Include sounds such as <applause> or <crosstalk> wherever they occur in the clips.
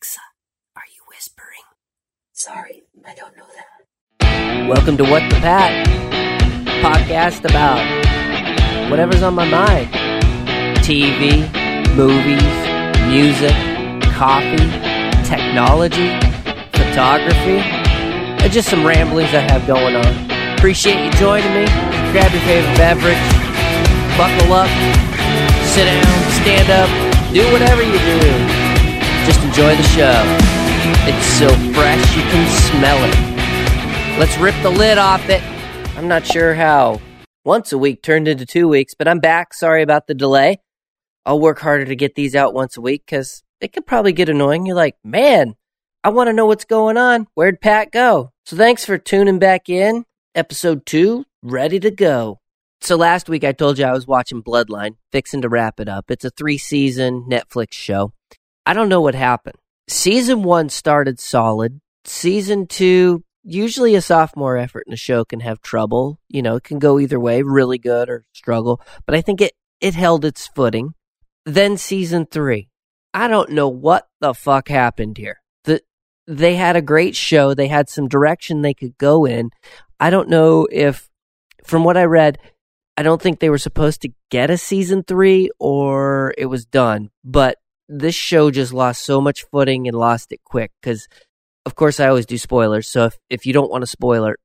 Alexa, are you whispering? Sorry, I don't know that. Welcome to What the Pat podcast about whatever's on my mind TV, movies, music, coffee, technology, photography, and just some ramblings I have going on. Appreciate you joining me. Grab your favorite beverage, buckle up, sit down, stand up, do whatever you do. Just enjoy the show. It's so fresh you can smell it. Let's rip the lid off it. I'm not sure how once a week turned into two weeks, but I'm back. Sorry about the delay. I'll work harder to get these out once a week because it could probably get annoying. You're like, man, I want to know what's going on. Where'd Pat go? So thanks for tuning back in. Episode two, ready to go. So last week I told you I was watching Bloodline, fixing to wrap it up. It's a three season Netflix show. I don't know what happened. Season one started solid. Season two, usually a sophomore effort in a show can have trouble. You know, it can go either way, really good or struggle. But I think it, it held its footing. Then season three. I don't know what the fuck happened here. The, they had a great show. They had some direction they could go in. I don't know if, from what I read, I don't think they were supposed to get a season three or it was done. But this show just lost so much footing and lost it quick because of course I always do spoilers. So if, if you don't want a spoiler,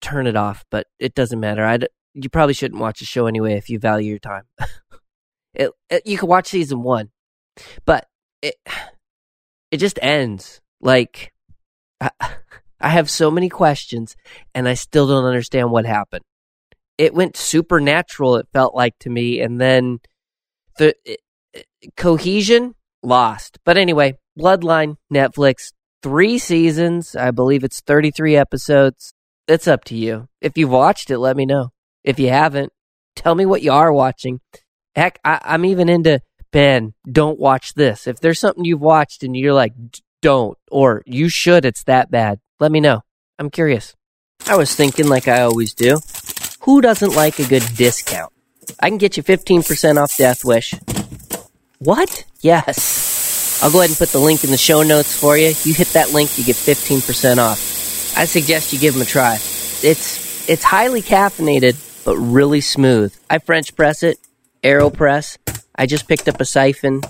turn it off, but it doesn't matter. I you probably shouldn't watch the show anyway if you value your time. <laughs> it, it, you can watch season 1. But it it just ends like I, I have so many questions and I still don't understand what happened. It went supernatural it felt like to me and then the it, cohesion lost. But anyway, Bloodline, Netflix, three seasons. I believe it's 33 episodes. It's up to you. If you've watched it, let me know. If you haven't, tell me what you are watching. Heck, I, I'm even into Ben, don't watch this. If there's something you've watched and you're like, don't, or you should, it's that bad, let me know. I'm curious. I was thinking, like I always do, who doesn't like a good discount? I can get you 15% off Death Wish. What? Yes. I'll go ahead and put the link in the show notes for you. You hit that link, you get 15% off. I suggest you give them a try. It's it's highly caffeinated, but really smooth. I French press it, AeroPress. I just picked up a siphon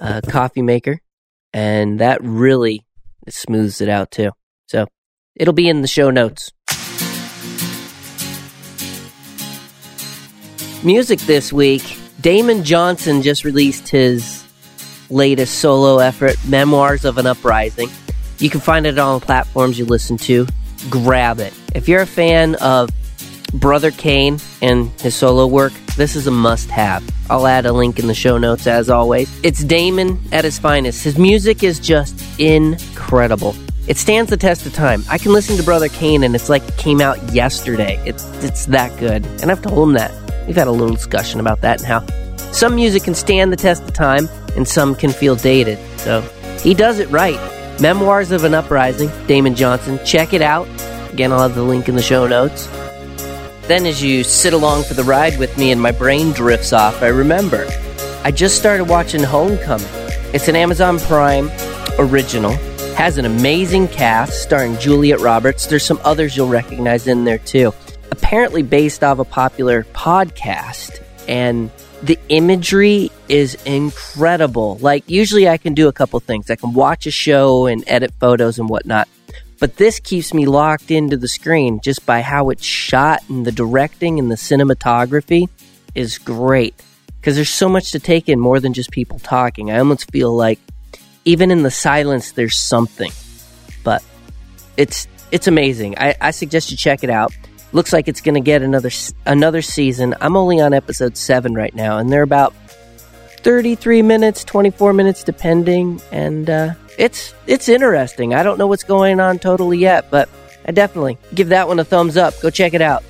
uh, coffee maker, and that really smooths it out too. So it'll be in the show notes. Music this week Damon Johnson just released his latest solo effort, Memoirs of an Uprising. You can find it on platforms you listen to. Grab it. If you're a fan of Brother Cane and his solo work, this is a must have. I'll add a link in the show notes as always. It's Damon at his finest. His music is just incredible. It stands the test of time. I can listen to Brother Cane and it's like it came out yesterday. It's it's that good. And I've told him that. We've had a little discussion about that and how some music can stand the test of time and some can feel dated. So he does it right. Memoirs of an Uprising, Damon Johnson. Check it out. Again, I'll have the link in the show notes. Then, as you sit along for the ride with me and my brain drifts off, I remember I just started watching Homecoming. It's an Amazon Prime original, has an amazing cast starring Julia Roberts. There's some others you'll recognize in there too apparently based off a popular podcast and the imagery is incredible. Like usually I can do a couple things. I can watch a show and edit photos and whatnot. But this keeps me locked into the screen just by how it's shot and the directing and the cinematography is great. Because there's so much to take in more than just people talking. I almost feel like even in the silence there's something. But it's it's amazing. I, I suggest you check it out. Looks like it's going to get another another season. I'm only on episode 7 right now and they're about 33 minutes, 24 minutes depending and uh, it's it's interesting. I don't know what's going on totally yet, but I definitely give that one a thumbs up. Go check it out.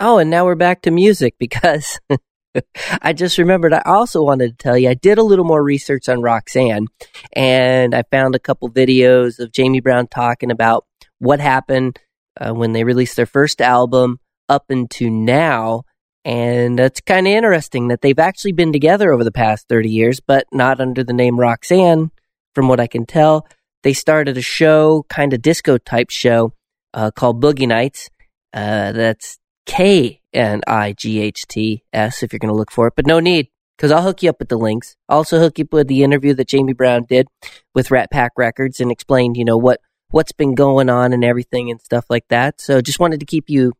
Oh, and now we're back to music because <laughs> I just remembered I also wanted to tell you I did a little more research on Roxanne and I found a couple videos of Jamie Brown talking about what happened uh, when they released their first album up into now. And it's kind of interesting that they've actually been together over the past 30 years, but not under the name Roxanne, from what I can tell. They started a show, kind of disco type show, uh, called Boogie Knights. Uh, that's K N I G H T S if you're going to look for it, but no need because I'll hook you up with the links. I'll also hook you up with the interview that Jamie Brown did with Rat Pak Records and explained, you know, what what's been going on and everything and stuff like that. So just wanted to keep you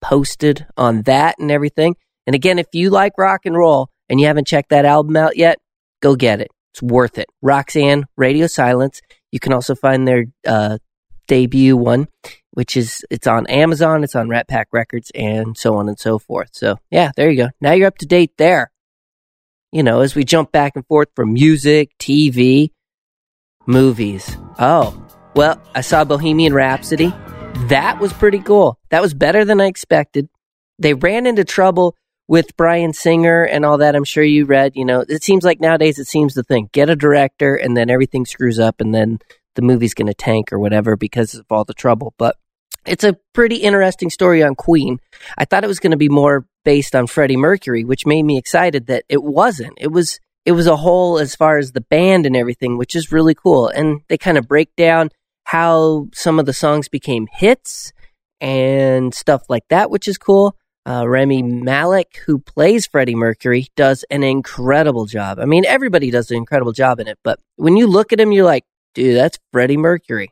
posted on that and everything. And again, if you like rock and roll and you haven't checked that album out yet, go get it. It's worth it. Roxanne, Radio Silence. You can also find their uh, debut one, which is it's on Amazon, it's on Rat Pak Records, and so on and so forth. So yeah, there you go. Now you're up to date there. You know, as we jump back and forth from music, TV, movies. Oh, well, I saw Bohemian Rhapsody. That was pretty cool. That was better than I expected. They ran into trouble with Bryan Singer and all that. I'm sure you read, you know, it seems like nowadays it seems the thing. Get a director and then everything screws up and then the movie's going to tank or whatever because of all the trouble. But it's a pretty interesting story on Queen. I thought it was going to be more based on Freddie Mercury, which made me excited that it wasn't. It was it was a whole as far as the band and everything, which is really cool. And they kind of break down how some of the songs became hits and stuff like that, which is cool. Uh, Rami Malek, who plays Freddie Mercury, does an incredible job. I mean, everybody does an incredible job in it, but when you look at him, you're like, dude, that's Freddie Mercury.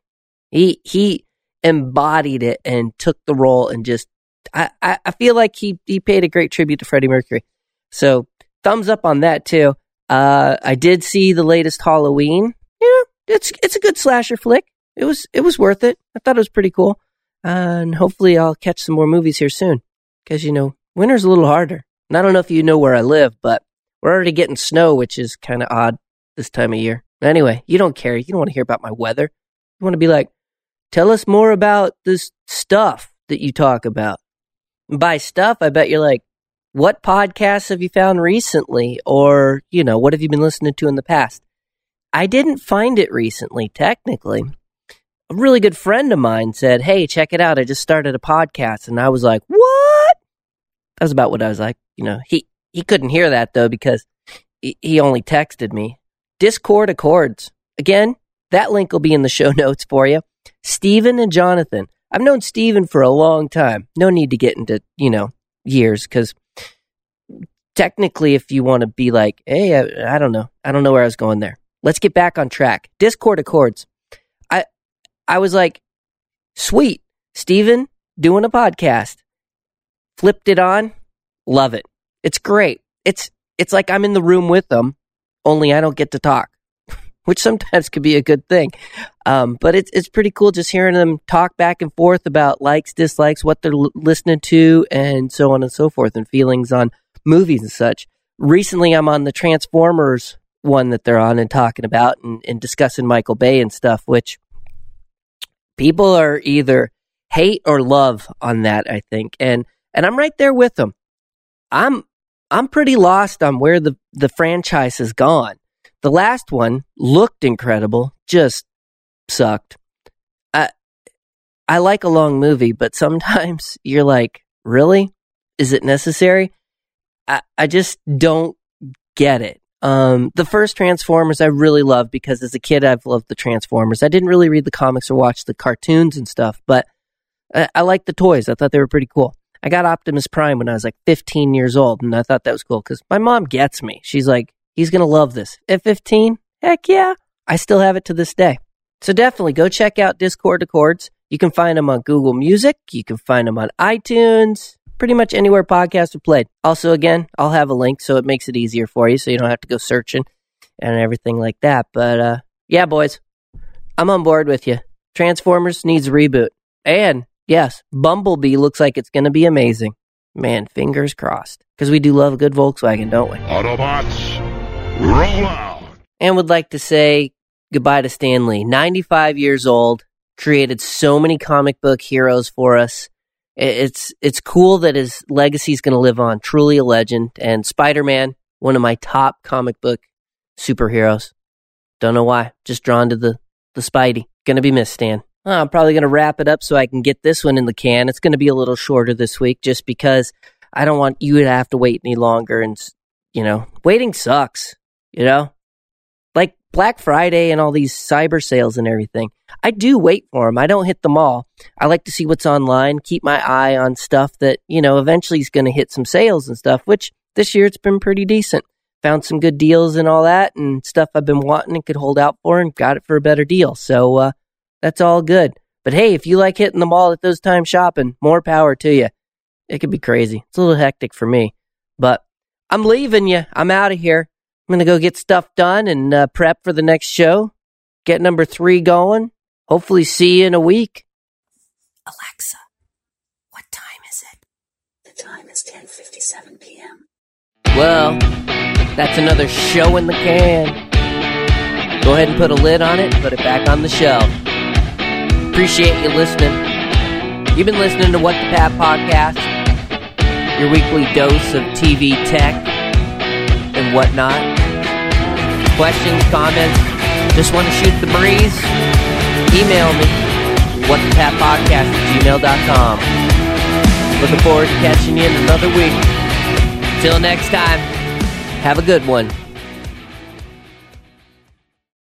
He he embodied it and took the role and just I, I, I feel like he he paid a great tribute to Freddie Mercury. So thumbs up on that too. Uh, I did see the latest Halloween. Yeah, it's it's a good slasher flick it was it was worth it. I thought it was pretty cool, uh, and hopefully I'll catch some more movies here soon. Because you know, winter's a little harder. And I don't know if you know where I live, but we're already getting snow, which is kind of odd this time of year. Anyway, you don't care. You don't want to hear about my weather. You want to be like, tell us more about this stuff that you talk about. And by stuff, I bet you're like, what podcasts have you found recently? Or, you know, what have you been listening to in the past? I didn't find it recently, technically a really good friend of mine said, Hey, check it out. I just started a podcast. And I was like, What? That was about what I was like. You know, he, he couldn't hear that though because he, he only texted me. Discord Accords. Again, that link will be in the show <laughs> notes for you. Stephen and Jonathan. I've known Stephen for a long time. No need to get into, you know, years because technically, if you want to be like, hey, I, I, don't know, I don't know where I was going there. Let's get back on track. Discord Accords. I was like, sweet, Steven, doing a podcast. Flipped it on, love it. It's great. It's it's like I'm in the room with them, only I don't get to talk, <laughs> which sometimes could be a good thing. Um, but it's it's pretty cool just hearing them talk back and forth about likes, dislikes, what they're l- listening to, and so on and so forth, and feelings on movies and such. Recently, I'm on the Transformers one that they're on and talking about and, and discussing Michael Bay and stuff, which people are either hate or love on that, I think. And and I'm right there with them. I'm I'm pretty lost on where the, the franchise has gone. The last one looked incredible, just sucked. I I like a long movie, but sometimes <laughs> you're like, really? Is it necessary? I, I just don't get it. Um, the first Transformers I really loved because as a kid I've loved the Transformers. I didn't really read the comics or watch the cartoons and stuff, but I, I liked the toys. I thought they were pretty cool. I got Optimus Prime when I was like 15 years old, and I thought that was cool because my mom gets me. She's like, he's gonna love this. At 15, heck yeah, I still have it to this day. So definitely go check out Discord Accords. You can find them on Google Music. You can find them on iTunes pretty much anywhere podcasts are played. Also, again, I'll have a link so it makes it easier for you so you don't have to go searching and everything like that. But uh, yeah, boys, I'm on board with you. Transformers needs a reboot. And yes, Bumblebee looks like it's going to be amazing. Man, fingers crossed. Because we do love a good Volkswagen, don't we? Autobots, roll out. And would like to say goodbye to Stan Lee. 95 years old, created so many comic book heroes for us it's it's cool that his legacy is going to live on. Truly a legend, and Spider Man, one of my top comic book superheroes. Don't know why, just drawn to the the Spidey. Gonna be missed, Stan. Oh, I'm probably gonna wrap it up so I can get this one in the can. It's gonna be a little shorter this week, just because I don't want you to have to wait any longer. And, you know, waiting sucks, you know? Black Friday and all these cyber sales and everything. I do wait for them. I don't hit them all. I like to see what's online, keep my eye on stuff that, you know, eventually is going to hit some sales and stuff, which this year it's been pretty decent. Found some good deals and all that and stuff I've been wanting and could hold out for and got it for a better deal. So, uh, that's all good. But hey, if you like hitting the mall at those times shopping, more power to you. It could be crazy. It's a little hectic for me, but I'm leaving you. I'm out of here. I'm going to go get stuff done and uh, prep for the next show. Get number three going. Hopefully, see you in a week. Alexa, what time is it? The time is 10:57 p.m. Well, that's another show in the can. Go ahead and put a lid on it, put it back on the shelf. Appreciate you listening. You've been listening to What the Pat podcast, your weekly dose of TV tech and whatnot. Questions, comments, just want to shoot the breeze? Email me, whatthepatpodcast at gmail.com. Looking forward to catching you in another week. Till next time, have a good one.